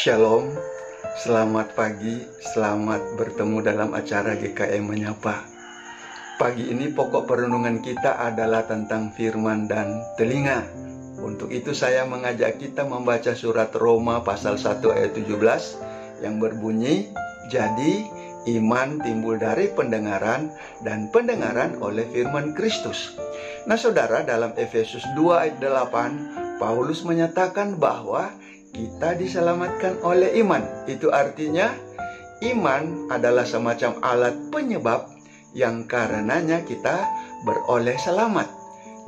Shalom, selamat pagi, selamat bertemu dalam acara GKM Menyapa. Pagi ini pokok perenungan kita adalah tentang firman dan telinga. Untuk itu saya mengajak kita membaca surat Roma pasal 1 ayat 17 yang berbunyi, Jadi iman timbul dari pendengaran dan pendengaran oleh firman Kristus. Nah saudara dalam Efesus 2 ayat 8, Paulus menyatakan bahwa kita diselamatkan oleh iman. Itu artinya iman adalah semacam alat penyebab yang karenanya kita beroleh selamat.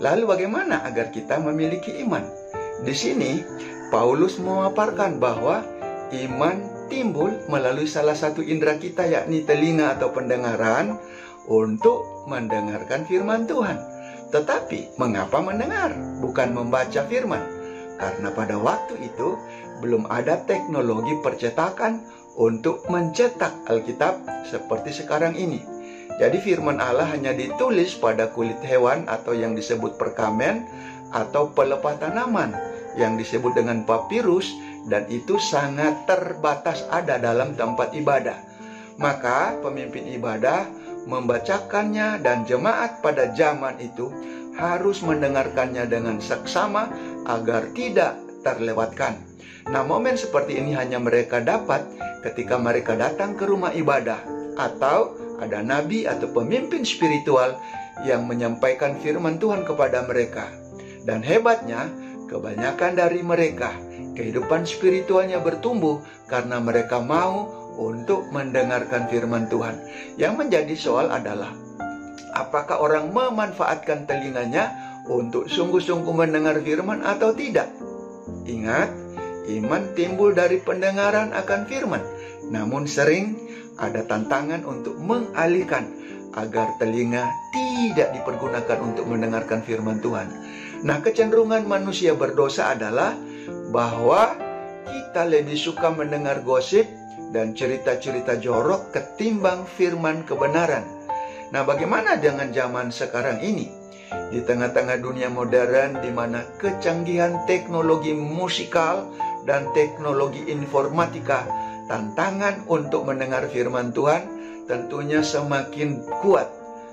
Lalu bagaimana agar kita memiliki iman? Di sini Paulus memaparkan bahwa iman timbul melalui salah satu indera kita yakni telinga atau pendengaran untuk mendengarkan firman Tuhan. Tetapi mengapa mendengar bukan membaca firman? Karena pada waktu itu belum ada teknologi percetakan untuk mencetak Alkitab seperti sekarang ini. Jadi firman Allah hanya ditulis pada kulit hewan atau yang disebut perkamen atau pelepah tanaman yang disebut dengan papirus dan itu sangat terbatas ada dalam tempat ibadah. Maka pemimpin ibadah membacakannya dan jemaat pada zaman itu harus mendengarkannya dengan seksama agar tidak terlewatkan. Nah, momen seperti ini hanya mereka dapat ketika mereka datang ke rumah ibadah atau ada nabi atau pemimpin spiritual yang menyampaikan firman Tuhan kepada mereka. Dan hebatnya, kebanyakan dari mereka kehidupan spiritualnya bertumbuh karena mereka mau untuk mendengarkan firman Tuhan. Yang menjadi soal adalah apakah orang memanfaatkan telinganya untuk sungguh-sungguh mendengar firman atau tidak. Ingat, iman timbul dari pendengaran akan firman, namun sering ada tantangan untuk mengalihkan agar telinga tidak dipergunakan untuk mendengarkan firman Tuhan. Nah, kecenderungan manusia berdosa adalah bahwa kita lebih suka mendengar gosip dan cerita-cerita jorok ketimbang firman kebenaran. Nah, bagaimana dengan zaman sekarang ini? Di tengah-tengah dunia modern di mana kecanggihan teknologi musikal dan teknologi informatika, tantangan untuk mendengar firman Tuhan tentunya semakin kuat.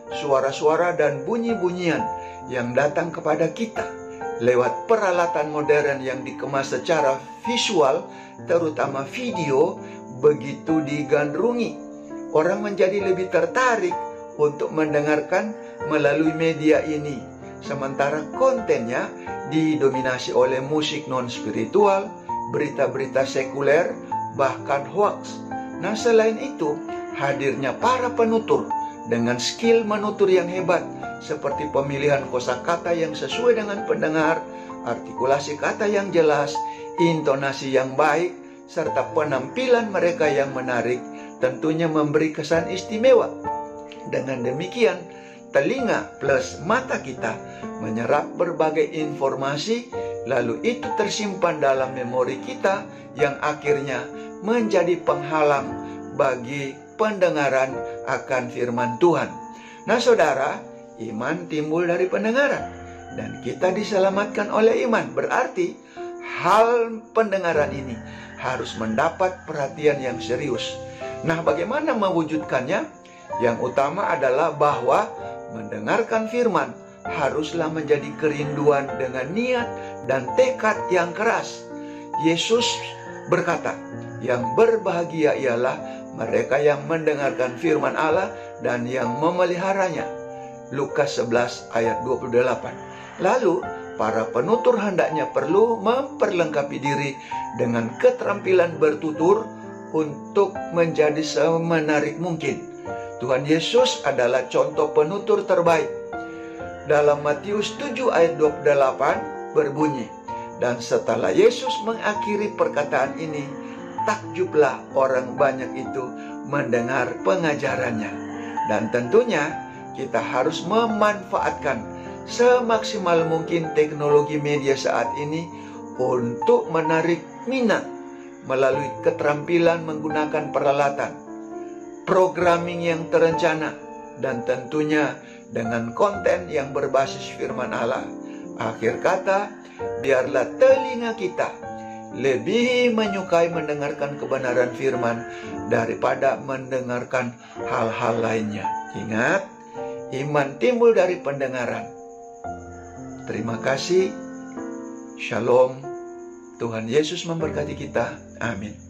Suara-suara dan bunyi-bunyian yang datang kepada kita lewat peralatan modern yang dikemas secara visual, terutama video, begitu digandrungi. Orang menjadi lebih tertarik untuk mendengarkan melalui media ini. Sementara kontennya didominasi oleh musik non-spiritual, berita-berita sekuler, bahkan hoax. Nah selain itu, hadirnya para penutur dengan skill menutur yang hebat seperti pemilihan kosakata yang sesuai dengan pendengar, artikulasi kata yang jelas, intonasi yang baik, serta penampilan mereka yang menarik tentunya memberi kesan istimewa dengan demikian, telinga plus mata kita menyerap berbagai informasi, lalu itu tersimpan dalam memori kita yang akhirnya menjadi penghalang bagi pendengaran akan firman Tuhan. Nah, saudara, iman timbul dari pendengaran, dan kita diselamatkan oleh iman. Berarti, hal pendengaran ini harus mendapat perhatian yang serius. Nah, bagaimana mewujudkannya? Yang utama adalah bahwa mendengarkan firman haruslah menjadi kerinduan dengan niat dan tekad yang keras. Yesus berkata, "Yang berbahagia ialah mereka yang mendengarkan firman Allah dan yang memeliharanya." Lukas 11 ayat 28. Lalu para penutur hendaknya perlu memperlengkapi diri dengan keterampilan bertutur untuk menjadi semenarik mungkin Tuhan Yesus adalah contoh penutur terbaik. Dalam Matius 7 ayat 28 berbunyi, Dan setelah Yesus mengakhiri perkataan ini, takjublah orang banyak itu mendengar pengajarannya. Dan tentunya kita harus memanfaatkan semaksimal mungkin teknologi media saat ini untuk menarik minat melalui keterampilan menggunakan peralatan programming yang terencana, dan tentunya dengan konten yang berbasis firman Allah. Akhir kata, biarlah telinga kita lebih menyukai mendengarkan kebenaran firman daripada mendengarkan hal-hal lainnya. Ingat, iman timbul dari pendengaran. Terima kasih. Shalom. Tuhan Yesus memberkati kita. Amin.